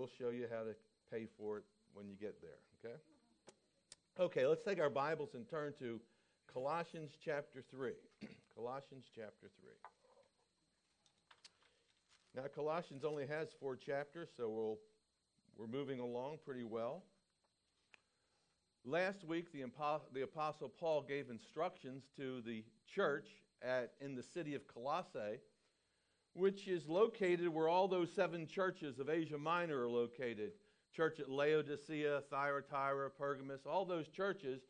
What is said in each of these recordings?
we'll show you how to pay for it when you get there, okay? Okay, let's take our Bibles and turn to Colossians chapter 3. Colossians chapter 3. Now, Colossians only has four chapters, so we'll, we're moving along pretty well. Last week, the, the Apostle Paul gave instructions to the church at, in the city of Colossae, which is located where all those seven churches of Asia Minor are located. Church at Laodicea, Thyatira, Pergamos, all those churches,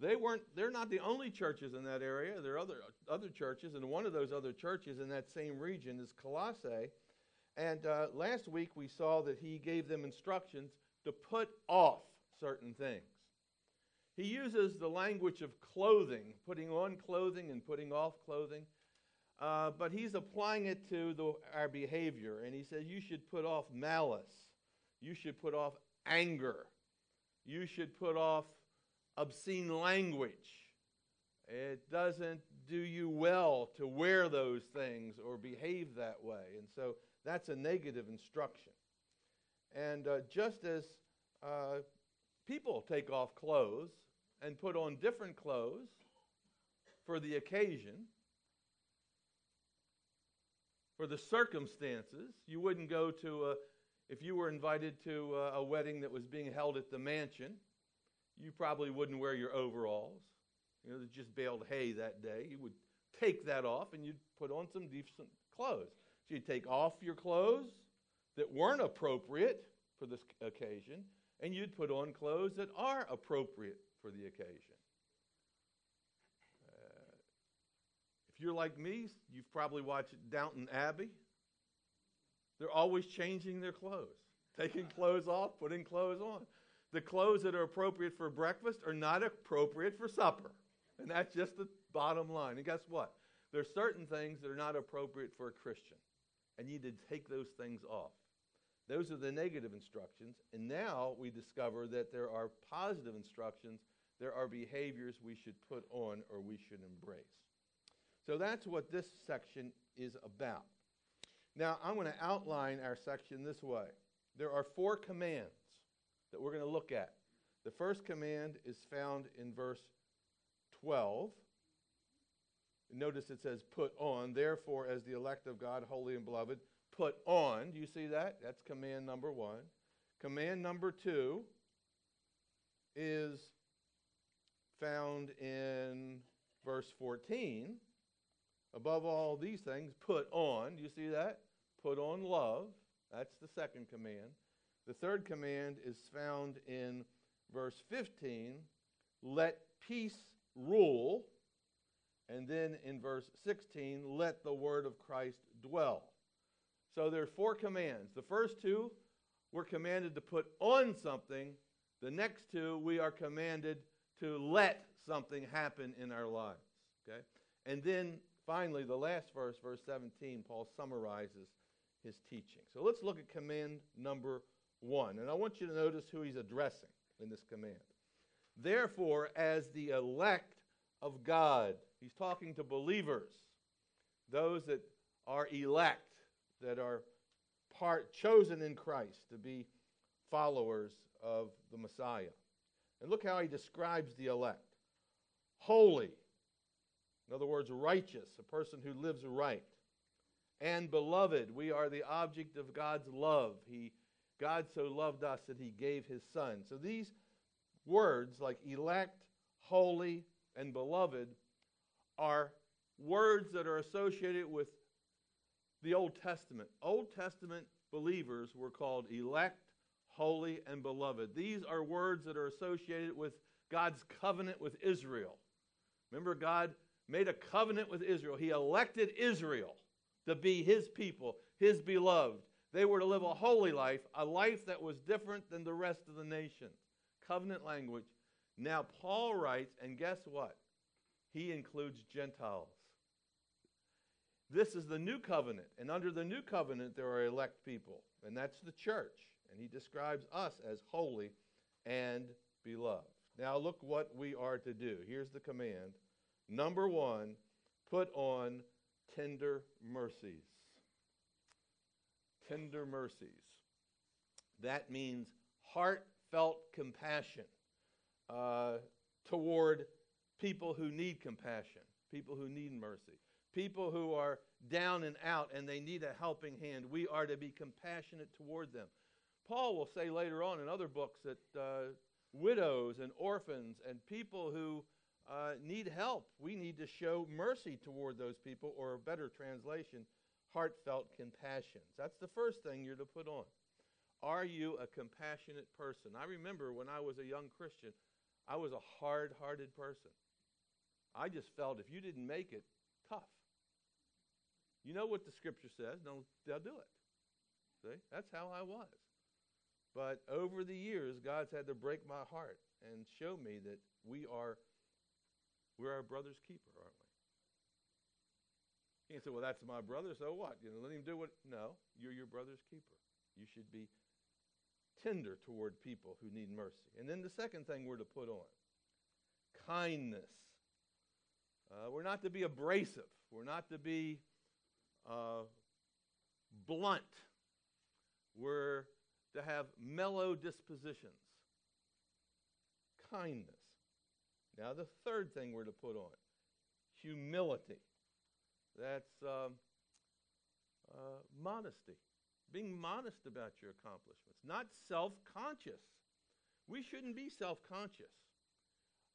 they weren't, they're not the only churches in that area. There are other, other churches, and one of those other churches in that same region is Colossae. And uh, last week we saw that he gave them instructions to put off certain things. He uses the language of clothing, putting on clothing and putting off clothing, uh, but he's applying it to the, our behavior. And he says you should put off malice, you should put off anger, you should put off obscene language. It doesn't do you well to wear those things or behave that way. And so that's a negative instruction. And uh, just as uh, people take off clothes and put on different clothes for the occasion, for the circumstances, you wouldn't go to a, if you were invited to a, a wedding that was being held at the mansion, you probably wouldn't wear your overalls. You know, just baled hay that day. You would take that off and you'd put on some decent clothes. So you'd take off your clothes that weren't appropriate for this occasion, and you'd put on clothes that are appropriate for the occasion. Uh, if you're like me, you've probably watched Downton Abbey. They're always changing their clothes, taking clothes off, putting clothes on. The clothes that are appropriate for breakfast are not appropriate for supper. And that's just the bottom line. And guess what? There are certain things that are not appropriate for a Christian and you need to take those things off. Those are the negative instructions. And now we discover that there are positive instructions. There are behaviors we should put on or we should embrace. So that's what this section is about. Now, I'm going to outline our section this way. There are four commands that we're going to look at. The first command is found in verse 12. Notice it says, put on. Therefore, as the elect of God, holy and beloved, put on. Do you see that? That's command number one. Command number two is found in verse 14. Above all these things, put on. You see that? Put on love. That's the second command. The third command is found in verse 15. Let peace rule. And then in verse 16, let the word of Christ dwell. So there are four commands. The first two, we're commanded to put on something. The next two, we are commanded to let something happen in our lives. Okay? And then finally, the last verse, verse 17, Paul summarizes his teaching. So let's look at command number one. And I want you to notice who he's addressing in this command. Therefore, as the elect of God, He's talking to believers, those that are elect, that are part chosen in Christ to be followers of the Messiah. And look how he describes the elect. Holy, in other words, righteous, a person who lives right. And beloved, we are the object of God's love. He God so loved us that he gave his son. So these words like elect, holy, and beloved are words that are associated with the Old Testament. Old Testament believers were called elect, holy, and beloved. These are words that are associated with God's covenant with Israel. Remember, God made a covenant with Israel. He elected Israel to be his people, his beloved. They were to live a holy life, a life that was different than the rest of the nations. Covenant language. Now, Paul writes, and guess what? he includes Gentiles. This is the new covenant. And under the new covenant, there are elect people, and that's the church. And he describes us as holy and beloved. Now, look what we are to do. Here's the command. Number one, put on tender mercies. Tender mercies. That means heartfelt compassion uh, toward people who need compassion, people who need mercy, people who are down and out and they need a helping hand. We are to be compassionate toward them. Paul will say later on in other books that uh, widows and orphans and people who uh, need help, we need to show mercy toward those people, or a better translation, heartfelt compassion. That's the first thing you're to put on. Are you a compassionate person? I remember when I was a young Christian, I was a hard hearted person. I just felt if you didn't make it, tough. You know what the scripture says, no, they'll do it. See? That's how I was. But over the years, God's had to break my heart and show me that we are we're our brother's keeper, aren't we? You can say, well, that's my brother, so what? You know, let him do what no, you're your brother's keeper. You should be tender toward people who need mercy. And then the second thing we're to put on kindness. Uh, we're not to be abrasive. We're not to be uh, blunt. We're to have mellow dispositions. Kindness. Now, the third thing we're to put on humility. That's um, uh, modesty. Being modest about your accomplishments, not self conscious. We shouldn't be self conscious,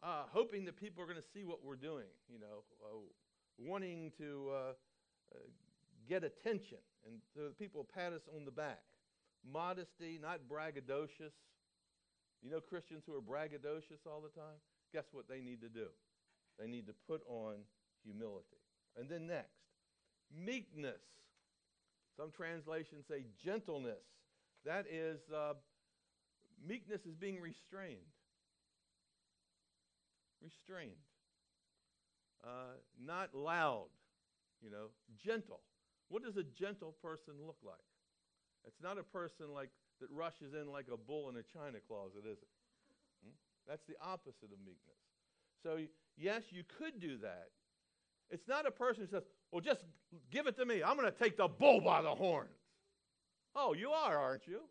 uh, hoping that people are going to see what we're doing, you know, uh, wanting to uh, uh, get attention and so people pat us on the back. Modesty, not braggadocious. You know Christians who are braggadocious all the time? Guess what they need to do? They need to put on humility. And then next, meekness. Some translations say gentleness. That is, uh, meekness is being restrained. Restrained. Uh, not loud, you know, gentle. What does a gentle person look like? It's not a person like that rushes in like a bull in a china closet, is it? That's the opposite of meekness. So, yes, you could do that. It's not a person who says, well, just give it to me. I'm going to take the bull by the horns. Oh, you are, aren't you?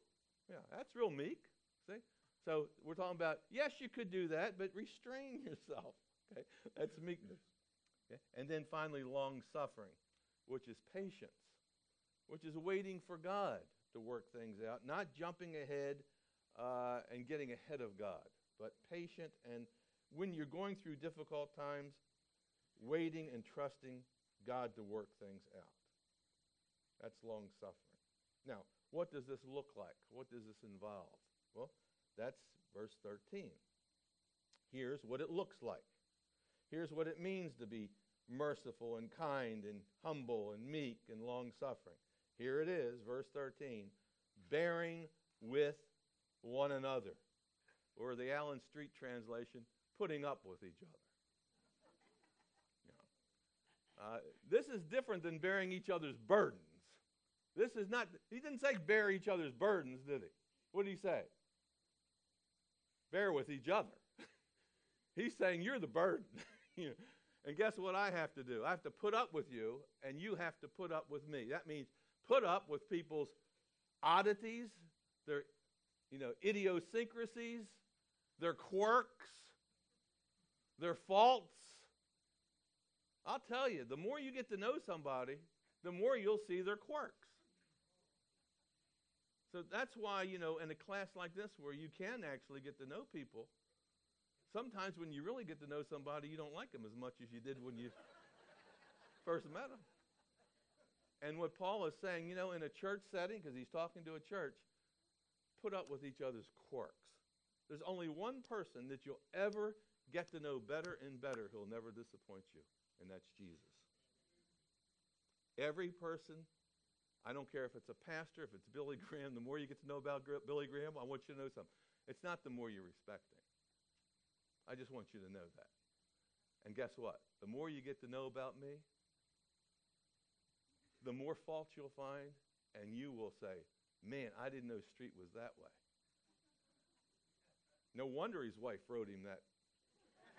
Yeah, that's real meek. See? So we're talking about, yes, you could do that, but restrain yourself. Okay? That's meekness. Okay? And then finally, long suffering, which is patience, which is waiting for God to work things out, not jumping ahead uh, and getting ahead of God, but patient and when you're going through difficult times, waiting and trusting God to work things out. That's long suffering. Now, what does this look like? What does this involve? Well, that's verse 13. Here's what it looks like. Here's what it means to be merciful and kind and humble and meek and long suffering. Here it is, verse 13 bearing with one another. Or the Allen Street translation, putting up with each other. Uh, this is different than bearing each other's burdens. This is not, he didn't say bear each other's burdens, did he? What did he say? Bear with each other. He's saying you're the burden. and guess what I have to do? I have to put up with you, and you have to put up with me. That means put up with people's oddities, their you know, idiosyncrasies, their quirks, their faults. I'll tell you, the more you get to know somebody, the more you'll see their quirks. So that's why, you know, in a class like this where you can actually get to know people, sometimes when you really get to know somebody, you don't like them as much as you did when you first met them. And what Paul is saying, you know, in a church setting, because he's talking to a church, put up with each other's quirks. There's only one person that you'll ever get to know better and better who'll never disappoint you, and that's Jesus. Every person, I don't care if it's a pastor, if it's Billy Graham, the more you get to know about Billy Graham, I want you to know something. It's not the more you respect him. I just want you to know that. And guess what? The more you get to know about me, the more faults you'll find, and you will say, Man, I didn't know Street was that way. No wonder his wife wrote him that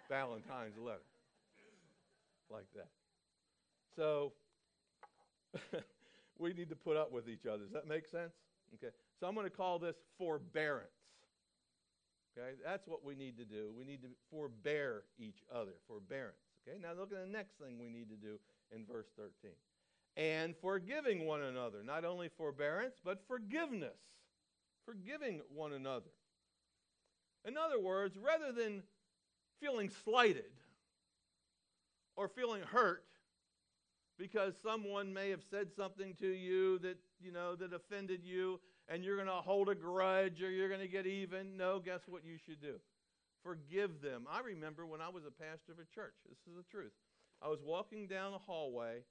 Valentine's letter. Like that. So we need to put up with each other. Does that make sense? Okay. So I'm going to call this forbearance. Okay, that's what we need to do. We need to forbear each other, forbearance. Okay, now look at the next thing we need to do in verse 13. And forgiving one another, not only forbearance, but forgiveness. Forgiving one another. In other words, rather than feeling slighted or feeling hurt because someone may have said something to you that, you know, that offended you and you're going to hold a grudge or you're going to get even. No, guess what you should do? Forgive them. I remember when I was a pastor of a church. This is the truth. I was walking down a hallway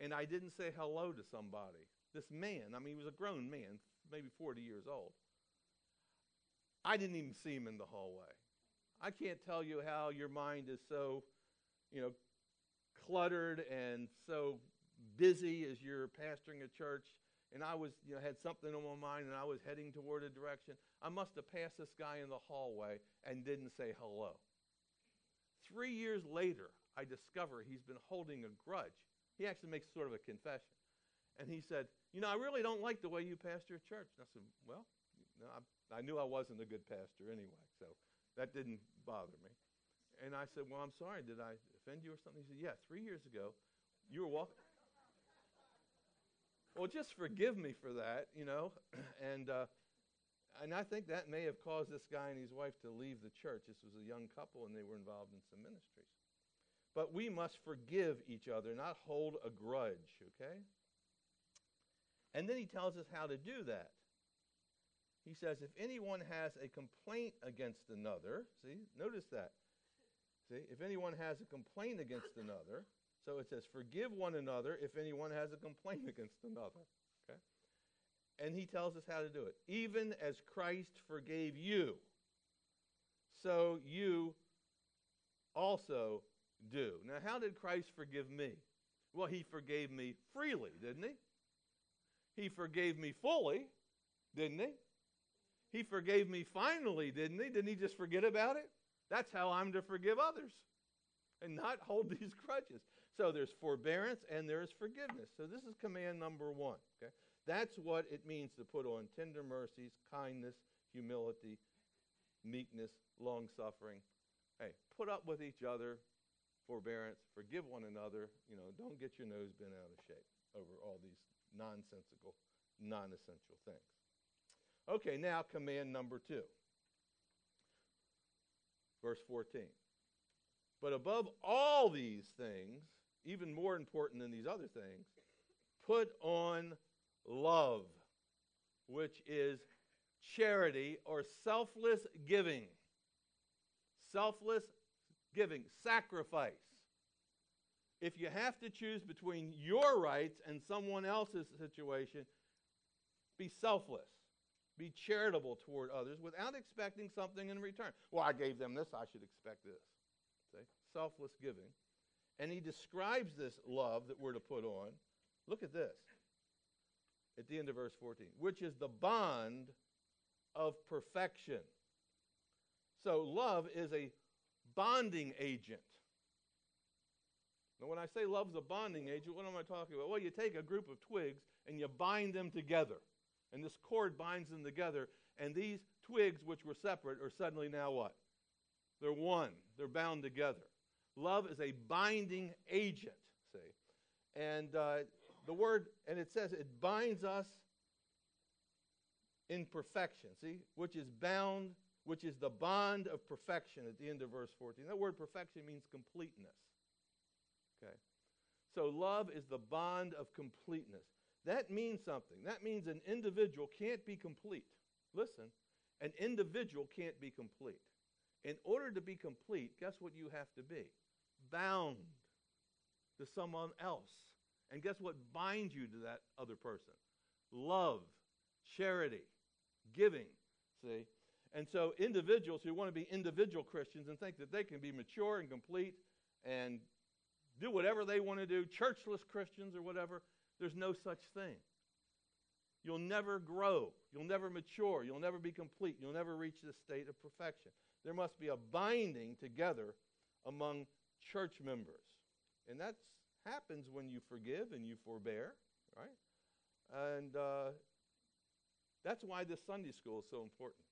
and I didn't say hello to somebody. This man, I mean, he was a grown man, maybe 40 years old. I didn't even see him in the hallway. I can't tell you how your mind is so, you know, cluttered and so busy as you're pastoring a church and I was, you know, had something on my mind and I was heading toward a direction, I must have passed this guy in the hallway and didn't say hello. Three years later, I discover he's been holding a grudge. He actually makes sort of a confession. And he said, You know, I really don't like the way you pastor a church. And I said, Well, no, I, I knew I wasn't a good pastor anyway, so that didn't bother me. And I said, Well, I'm sorry. Did I offend you or something? He said, Yeah, three years ago, you were walking well, just forgive me for that, you know. and uh, and I think that may have caused this guy and his wife to leave the church. This was a young couple, and they were involved in some ministries. But we must forgive each other, not hold a grudge, okay? And then he tells us how to do that. He says, if anyone has a complaint against another, see, notice that. See, if anyone has a complaint against another, so it says, Forgive one another if anyone has a complaint against another. Okay? And he tells us how to do it. Even as Christ forgave you, so you also do. Now, how did Christ forgive me? Well, he forgave me freely, didn't he? He forgave me fully, didn't he? He forgave me finally, didn't he? Didn't he just forget about it? That's how I'm to forgive others and not hold these grudges. So there's forbearance and there's forgiveness. So this is command number one. Okay? That's what it means to put on tender mercies, kindness, humility, meekness, long suffering. Hey, put up with each other, forbearance, forgive one another. You know, don't get your nose bent out of shape over all these nonsensical, non essential things. Okay, now command number two. Verse 14. But above all these things, even more important than these other things, put on love, which is charity or selfless giving. Selfless giving, sacrifice. If you have to choose between your rights and someone else's situation, be selfless. Be charitable toward others without expecting something in return. Well, I gave them this, I should expect this. See? Selfless giving. And he describes this love that we're to put on. Look at this at the end of verse 14, which is the bond of perfection. So, love is a bonding agent. Now, when I say love's a bonding agent, what am I talking about? Well, you take a group of twigs and you bind them together. And this cord binds them together. And these twigs, which were separate, are suddenly now what? They're one. They're bound together. Love is a binding agent, see. And uh, the word, and it says it binds us in perfection, see, which is bound, which is the bond of perfection at the end of verse 14. That word perfection means completeness. Okay. So love is the bond of completeness. That means something. That means an individual can't be complete. Listen, an individual can't be complete. In order to be complete, guess what you have to be? bound to someone else. And guess what binds you to that other person? Love, charity, giving. See? And so individuals who want to be individual Christians and think that they can be mature and complete and do whatever they want to do, churchless Christians or whatever, there's no such thing. You'll never grow. You'll never mature. You'll never be complete. You'll never reach the state of perfection. There must be a binding together among church members. And that happens when you forgive and you forbear, right? And uh, That's why this Sunday school is so important.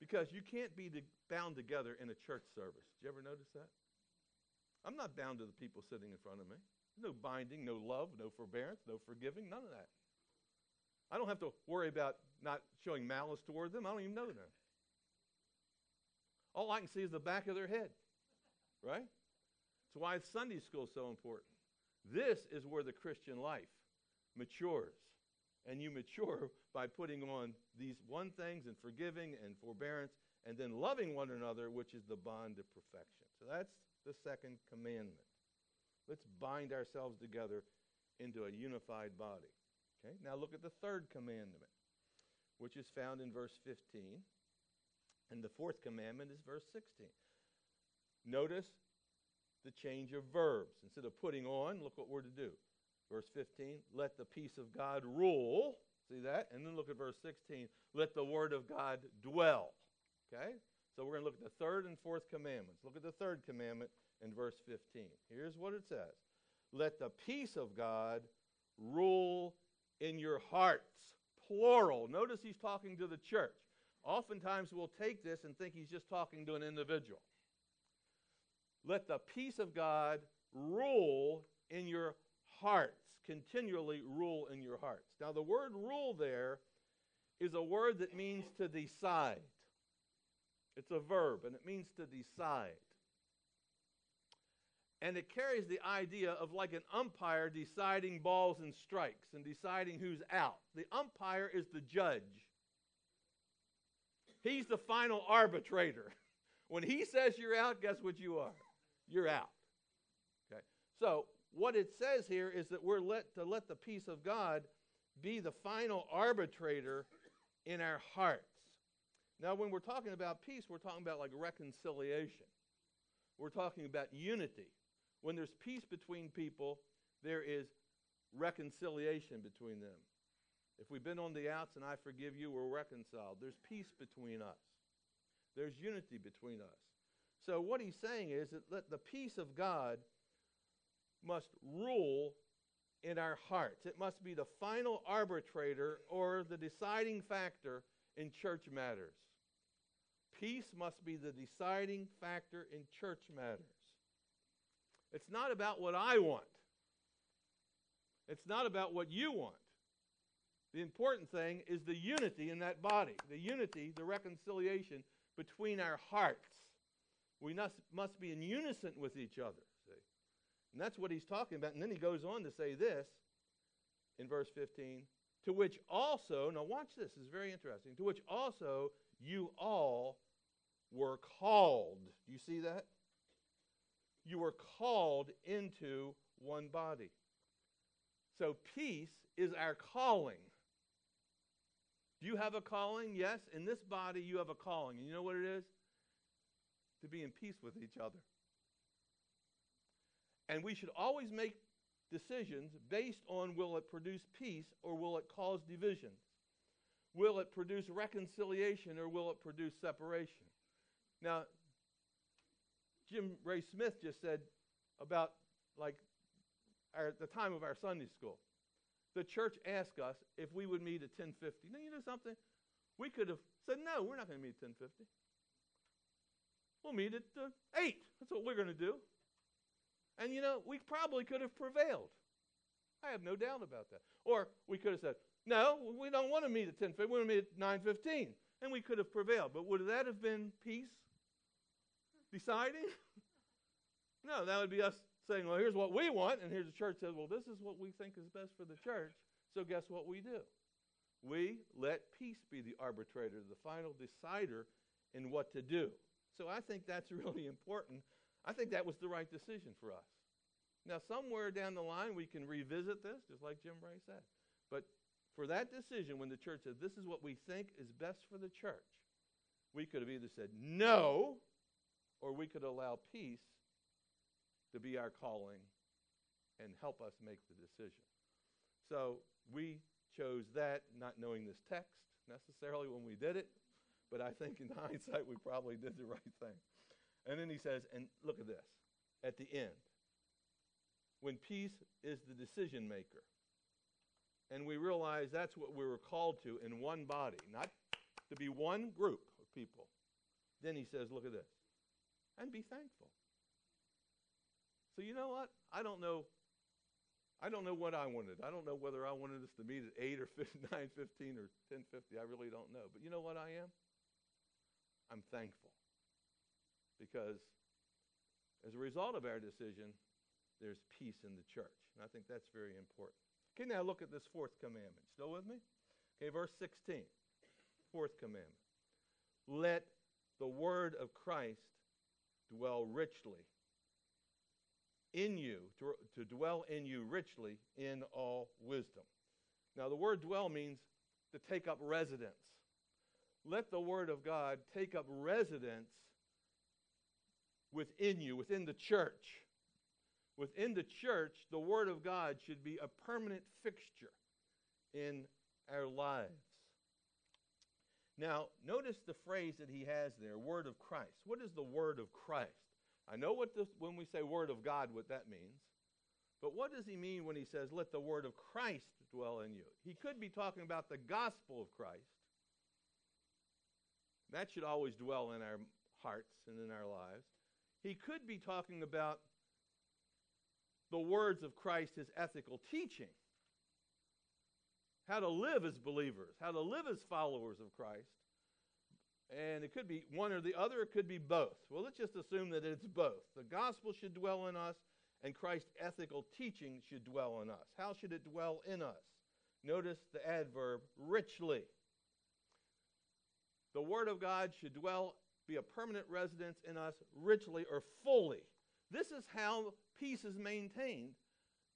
Because you can't be bound together in a church service. Did you ever notice that? I'm not bound to the people sitting in front of me. No binding, no love, no forbearance, no forgiving, none of that. I don't have to worry about not showing malice toward them. I don't even know them. All I can see is the back of their head, right? That's why Sunday school is so important. This is where the Christian life matures. And you mature by putting on these one things and forgiving and forbearance and then loving one another, which is the bond of perfection. So that's the second commandment. Let's bind ourselves together into a unified body. Okay? Now look at the third commandment, which is found in verse 15. And the fourth commandment is verse 16. Notice the change of verbs. Instead of putting on, look what we're to do. Verse 15, let the peace of God rule. See that? And then look at verse 16, let the word of God dwell. Okay? So we're going to look at the third and fourth commandments. Look at the third commandment in verse 15. Here's what it says Let the peace of God rule in your hearts. Plural. Notice he's talking to the church. Oftentimes we'll take this and think he's just talking to an individual. Let the peace of God rule in your hearts. Continually rule in your hearts. Now, the word rule there is a word that means to decide. It's a verb, and it means to decide. And it carries the idea of like an umpire deciding balls and strikes and deciding who's out. The umpire is the judge, he's the final arbitrator. When he says you're out, guess what you are? You're out. Okay. So, what it says here is that we're let to let the peace of God be the final arbitrator in our hearts. Now, when we're talking about peace, we're talking about like reconciliation. We're talking about unity. When there's peace between people, there is reconciliation between them. If we've been on the outs and I forgive you, we're reconciled. There's peace between us, there's unity between us. So, what he's saying is that let the peace of God must rule in our hearts. It must be the final arbitrator or the deciding factor in church matters. Peace must be the deciding factor in church matters. It's not about what I want. It's not about what you want. The important thing is the unity in that body, the unity, the reconciliation between our hearts. We must, must be in unison with each other, see? And that's what he's talking about. And then he goes on to say this in verse 15 to which also, now watch this, is very interesting, to which also you all were called. Do you see that? You were called into one body. So peace is our calling. Do you have a calling? Yes. In this body, you have a calling. And you know what it is? To be in peace with each other. And we should always make decisions based on will it produce peace or will it cause division? Will it produce reconciliation or will it produce separation? Now, Jim Ray Smith just said about like our, the time of our Sunday school. The church asked us if we would meet at 1050. Now, you know something? We could have said, no, we're not going to meet at 1050. We'll meet at uh, 8. That's what we're going to do. And, you know, we probably could have prevailed. I have no doubt about that. Or we could have said, no, we don't want to meet at 1050. We want to meet at 915. And we could have prevailed. But would that have been peace? Deciding? no, that would be us saying, well, here's what we want. And here's the church says, well, this is what we think is best for the church. So guess what we do? We let peace be the arbitrator, the final decider in what to do. So I think that's really important. I think that was the right decision for us. Now, somewhere down the line, we can revisit this, just like Jim Ray said. But for that decision, when the church said, this is what we think is best for the church, we could have either said, no, or we could allow peace to be our calling and help us make the decision. So we chose that, not knowing this text necessarily when we did it, but I think in hindsight we probably did the right thing. And then he says, and look at this at the end. When peace is the decision maker, and we realize that's what we were called to in one body, not to be one group of people, then he says, look at this, and be thankful. So you know what? I don't know. I don't know what I wanted. I don't know whether I wanted us to meet at 8 or 9.15 or 10.50. I really don't know. But you know what I am? I'm thankful. Because as a result of our decision, there's peace in the church. And I think that's very important. Okay, now look at this fourth commandment. Still with me? Okay, verse 16. Fourth commandment. Let the word of Christ dwell richly in you, to, to dwell in you richly in all wisdom. Now, the word dwell means to take up residence. Let the word of God take up residence within you, within the church. Within the church, the word of God should be a permanent fixture in our lives. Now, notice the phrase that he has there, word of Christ. What is the word of Christ? I know what this, when we say word of God, what that means. But what does he mean when he says, let the word of Christ dwell in you? He could be talking about the gospel of Christ. That should always dwell in our hearts and in our lives. He could be talking about the words of Christ, his ethical teaching. How to live as believers, how to live as followers of Christ. And it could be one or the other, it could be both. Well, let's just assume that it's both. The gospel should dwell in us, and Christ's ethical teaching should dwell in us. How should it dwell in us? Notice the adverb richly. The Word of God should dwell, be a permanent residence in us richly or fully. This is how peace is maintained.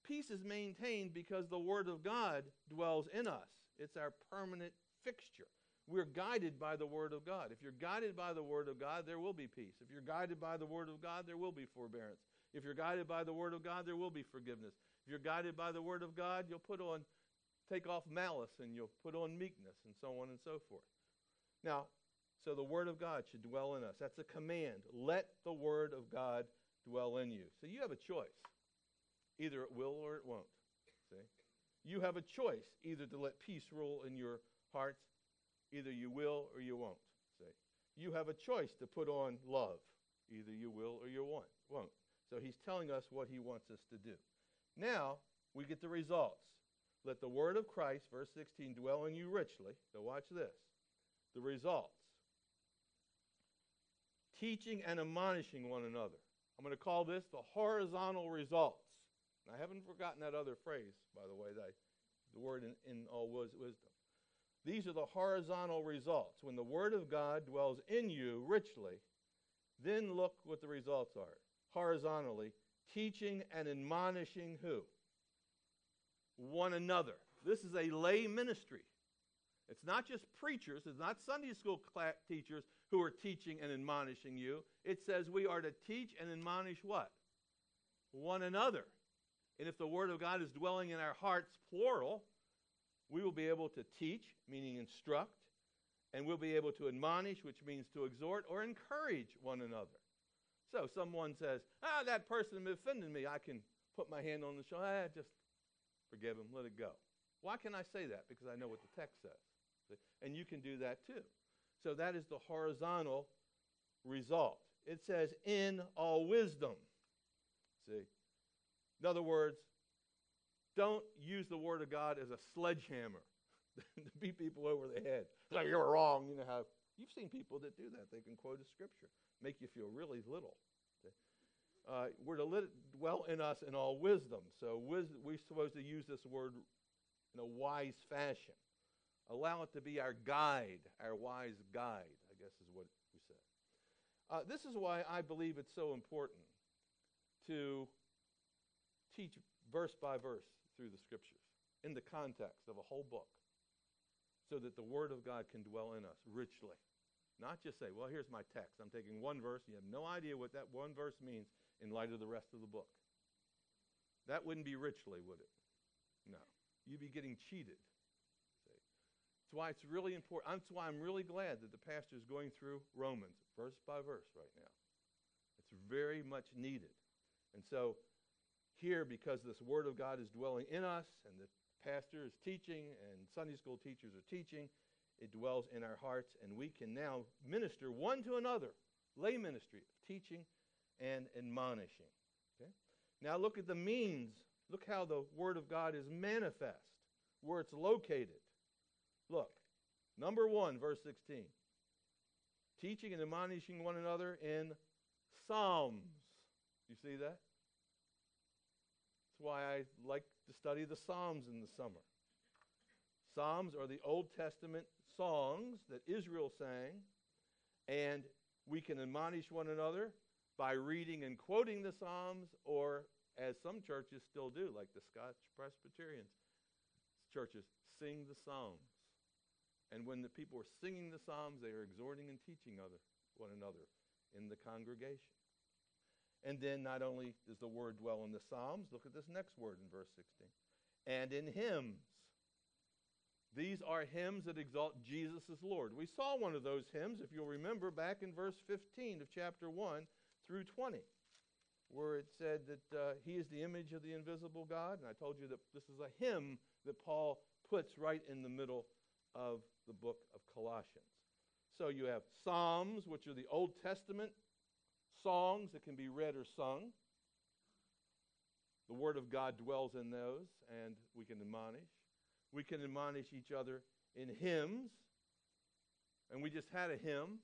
Peace is maintained because the Word of God dwells in us. It's our permanent fixture. We're guided by the Word of God. If you're guided by the Word of God, there will be peace. If you're guided by the Word of God, there will be forbearance. If you're guided by the Word of God, there will be forgiveness. If you're guided by the Word of God, you'll put on, take off malice and you'll put on meekness and so on and so forth. Now, so the Word of God should dwell in us. That's a command. Let the Word of God dwell in you. So you have a choice. Either it will or it won't. See? You have a choice either to let peace rule in your hearts Either you will or you won't. See? You have a choice to put on love. Either you will or you won't. So he's telling us what he wants us to do. Now, we get the results. Let the word of Christ, verse 16, dwell in you richly. So watch this. The results. Teaching and admonishing one another. I'm going to call this the horizontal results. And I haven't forgotten that other phrase, by the way, that the word in, in all wisdom. These are the horizontal results. When the Word of God dwells in you richly, then look what the results are. Horizontally, teaching and admonishing who? One another. This is a lay ministry. It's not just preachers, it's not Sunday school teachers who are teaching and admonishing you. It says we are to teach and admonish what? One another. And if the Word of God is dwelling in our hearts, plural, we will be able to teach, meaning instruct, and we'll be able to admonish, which means to exhort or encourage one another. So someone says, ah, that person offended me. I can put my hand on the shoulder. Ah, just forgive him, let it go. Why can I say that? Because I know what the text says. And you can do that too. So that is the horizontal result. It says, in all wisdom. See? In other words, don't use the Word of God as a sledgehammer to beat people over the head. Like you're wrong. You know how you've seen people that do that. They can quote a scripture, make you feel really little. Uh, we're to let it dwell in us in all wisdom. So wis- we're supposed to use this word in a wise fashion. Allow it to be our guide, our wise guide, I guess is what we said. Uh, this is why I believe it's so important to teach verse by verse through the scriptures in the context of a whole book so that the word of God can dwell in us richly. Not just say, well, here's my text. I'm taking one verse. You have no idea what that one verse means in light of the rest of the book. That wouldn't be richly, would it? No. You'd be getting cheated. See? That's why it's really important. That's why I'm really glad that the pastor is going through Romans verse by verse right now. It's very much needed. And so here because this Word of God is dwelling in us and the pastor is teaching and Sunday school teachers are teaching, it dwells in our hearts, and we can now minister one to another, lay ministry, of teaching and admonishing. Okay? Now look at the means. Look how the Word of God is manifest, where it's located. Look, number one, verse 16. Teaching and admonishing one another in Psalms. You see that? That's why I like to study the Psalms in the summer. Psalms are the Old Testament songs that Israel sang, and we can admonish one another by reading and quoting the Psalms, or as some churches still do, like the Scotch Presbyterians churches, sing the Psalms. And when the people are singing the Psalms, they are exhorting and teaching other, one another in the congregation. And then not only does the word dwell in the Psalms, look at this next word in verse 16. And in hymns. These are hymns that exalt Jesus as Lord. We saw one of those hymns, if you'll remember, back in verse 15 of chapter 1 through 20, where it said that uh, he is the image of the invisible God. And I told you that this is a hymn that Paul puts right in the middle of the book of Colossians. So you have Psalms, which are the Old Testament songs that can be read or sung. The Word of God dwells in those, and we can admonish. We can admonish each other in hymns. And we just had a hymn.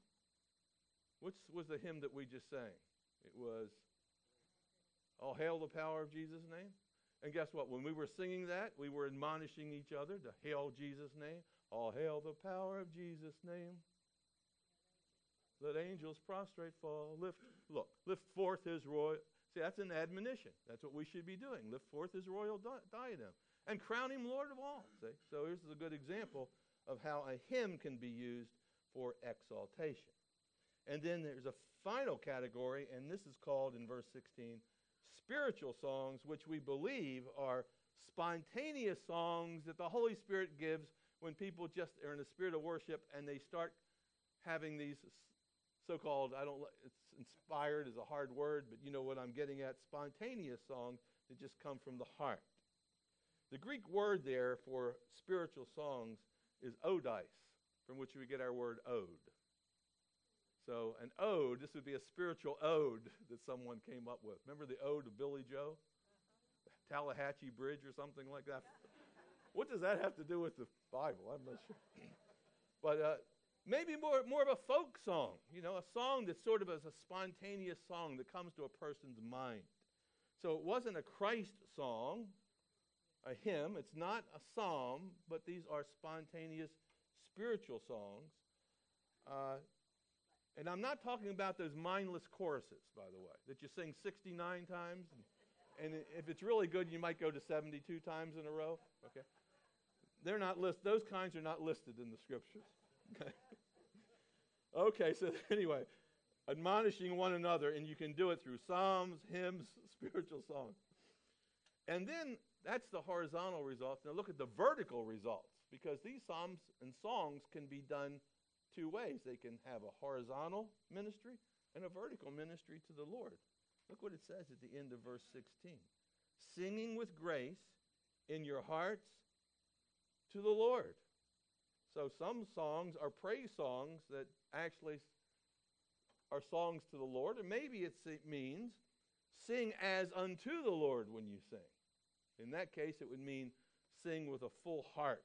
Which was the hymn that we just sang? It was, All Hail the Power of Jesus' name. And guess what? When we were singing that, we were admonishing each other to hail Jesus' name. All hail the power of Jesus' name. Let angels prostrate fall. Lift, look, lift forth his royal. See, that's an admonition. That's what we should be doing. Lift forth his royal di- diadem and crown him Lord of all. See? So here's a good example of how a hymn can be used for exaltation. And then there's a final category, and this is called in verse 16 spiritual songs, which we believe are spontaneous songs that the Holy Spirit gives when people just are in a spirit of worship and they start having these so-called I don't it's inspired is a hard word, but you know what I'm getting at spontaneous songs that just come from the heart. The Greek word there for spiritual songs is odice, from which we get our word ode. So, an ode, this would be a spiritual ode that someone came up with. Remember the ode of Billie Joe? Tallahatchie Bridge or something like that? what does that have to do with the Bible? I'm not sure. but uh, maybe more, more of a folk song, you know, a song that sort of is a spontaneous song that comes to a person's mind. So it wasn't a Christ song, a hymn. It's not a psalm, but these are spontaneous spiritual songs. Uh, and I'm not talking about those mindless choruses, by the way, that you sing 69 times. And, and if it's really good, you might go to 72 times in a row. Okay? They're not list. Those kinds are not listed in the scriptures. Okay. Okay. So anyway, admonishing one another, and you can do it through psalms, hymns, spiritual songs. And then that's the horizontal results. Now look at the vertical results, because these psalms and songs can be done two ways. They can have a horizontal ministry and a vertical ministry to the Lord. Look what it says at the end of verse 16 singing with grace in your hearts to the Lord. So some songs are praise songs that actually are songs to the Lord, and maybe it means sing as unto the Lord when you sing. In that case, it would mean sing with a full heart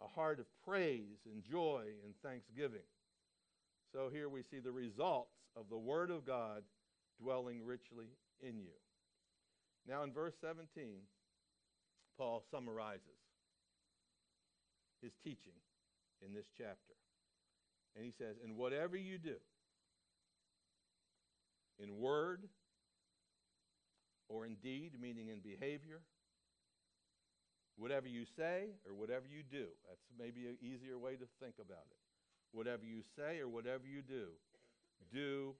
a heart of praise and joy and thanksgiving. So here we see the results of the Word of God dwelling richly in you. Now, in verse 17, Paul summarizes his teaching in this chapter. And he says, And whatever you do, in word or in deed, meaning in behavior, Whatever you say or whatever you do, that's maybe an easier way to think about it. Whatever you say or whatever you do, do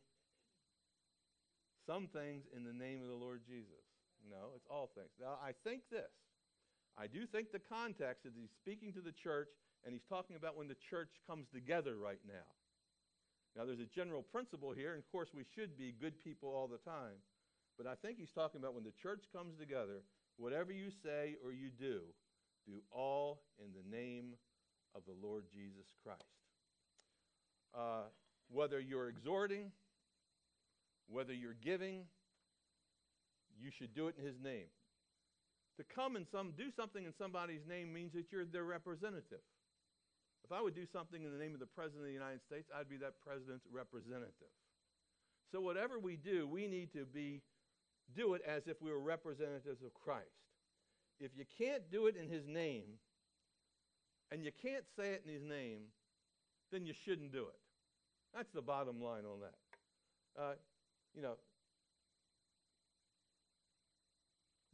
some things in the name of the Lord Jesus. No, it's all things. Now, I think this. I do think the context is he's speaking to the church and he's talking about when the church comes together right now. Now, there's a general principle here, and of course, we should be good people all the time. But I think he's talking about when the church comes together, Whatever you say or you do, Do all in the name of the Lord Jesus Christ. Uh, whether you're exhorting, whether you're giving, you should do it in His name. To come and some do something in somebody's name means that you're their representative. If I would do something in the name of the President of the United States, I'd be that president's representative. So whatever we do, we need to be do it as if we were representatives of Christ. If you can't do it in his name, and you can't say it in his name, then you shouldn't do it. That's the bottom line on that. Uh, you know,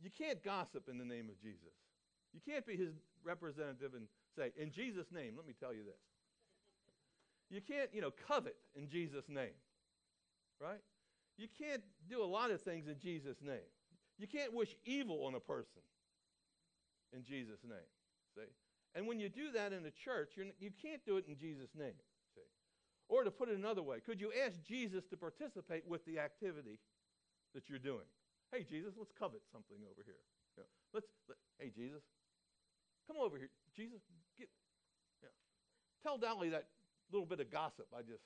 you can't gossip in the name of Jesus. You can't be his representative and say, in Jesus' name, let me tell you this. You can't, you know, covet in Jesus' name, right? You can't do a lot of things in Jesus' name. You can't wish evil on a person in Jesus' name. See? And when you do that in a church, you're, you can't do it in Jesus' name. See? Or to put it another way, could you ask Jesus to participate with the activity that you're doing? Hey, Jesus, let's covet something over here. You know, let's, let, hey, Jesus, come over here. Jesus, get, know, tell Dolly that little bit of gossip I just.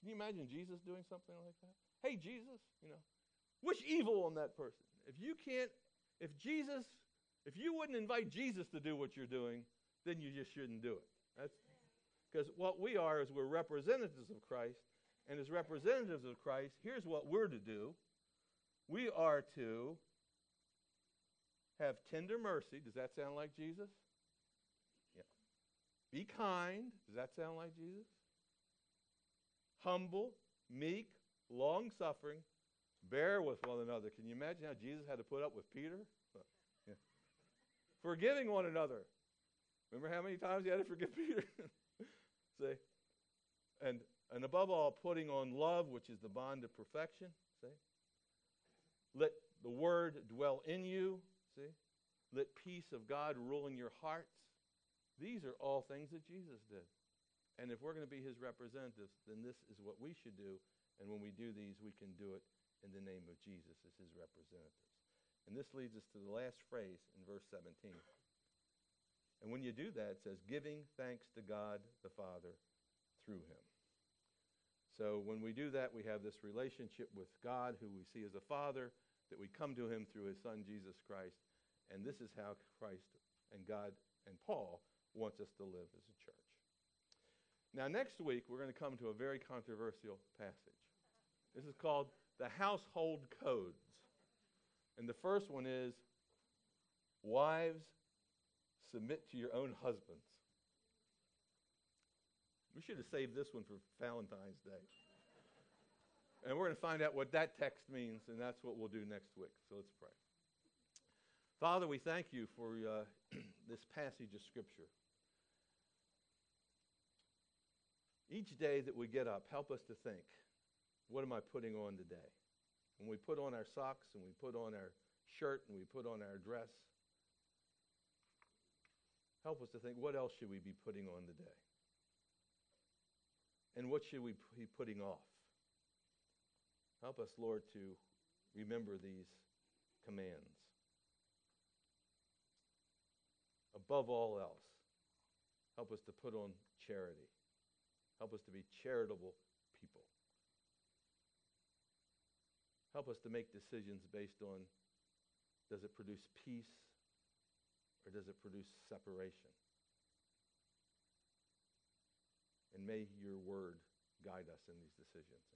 Can you imagine Jesus doing something like that? Hey, Jesus, you know, wish evil on that person. If you can't, if Jesus if you wouldn't invite Jesus to do what you're doing, then you just shouldn't do it. That's because what we are is we're representatives of Christ, and as representatives of Christ, here's what we're to do. We are to have tender mercy. Does that sound like Jesus? Yeah. Be kind. Does that sound like Jesus? Humble, meek, long suffering, bear with one another. Can you imagine how Jesus had to put up with Peter? Forgiving one another. Remember how many times he had to forgive Peter? See? And, and above all, putting on love, which is the bond of perfection. See? Let the word dwell in you. See? Let peace of God rule in your hearts. These are all things that Jesus did. And if we're going to be his representatives, then this is what we should do. And when we do these, we can do it in the name of Jesus as his representatives. And this leads us to the last phrase in verse 17. And when you do that, it says, giving thanks to God the Father through him. So when we do that, we have this relationship with God, who we see as a Father, that we come to him through his Son, Jesus Christ. And this is how Christ and God and Paul wants us to live as a church. Now, next week, we're going to come to a very controversial passage. This is called the Household Codes. And the first one is wives, submit to your own husbands. We should have saved this one for Valentine's Day. And we're going to find out what that text means, and that's what we'll do next week. So let's pray. Father, we thank you for uh, this passage of Scripture. Each day that we get up, help us to think what am I putting on today? When we put on our socks and we put on our shirt and we put on our dress, help us to think what else should we be putting on today? And what should we be putting off? Help us, Lord, to remember these commands. Above all else, help us to put on charity. Help us to be charitable people. Help us to make decisions based on does it produce peace or does it produce separation? And may your word guide us in these decisions.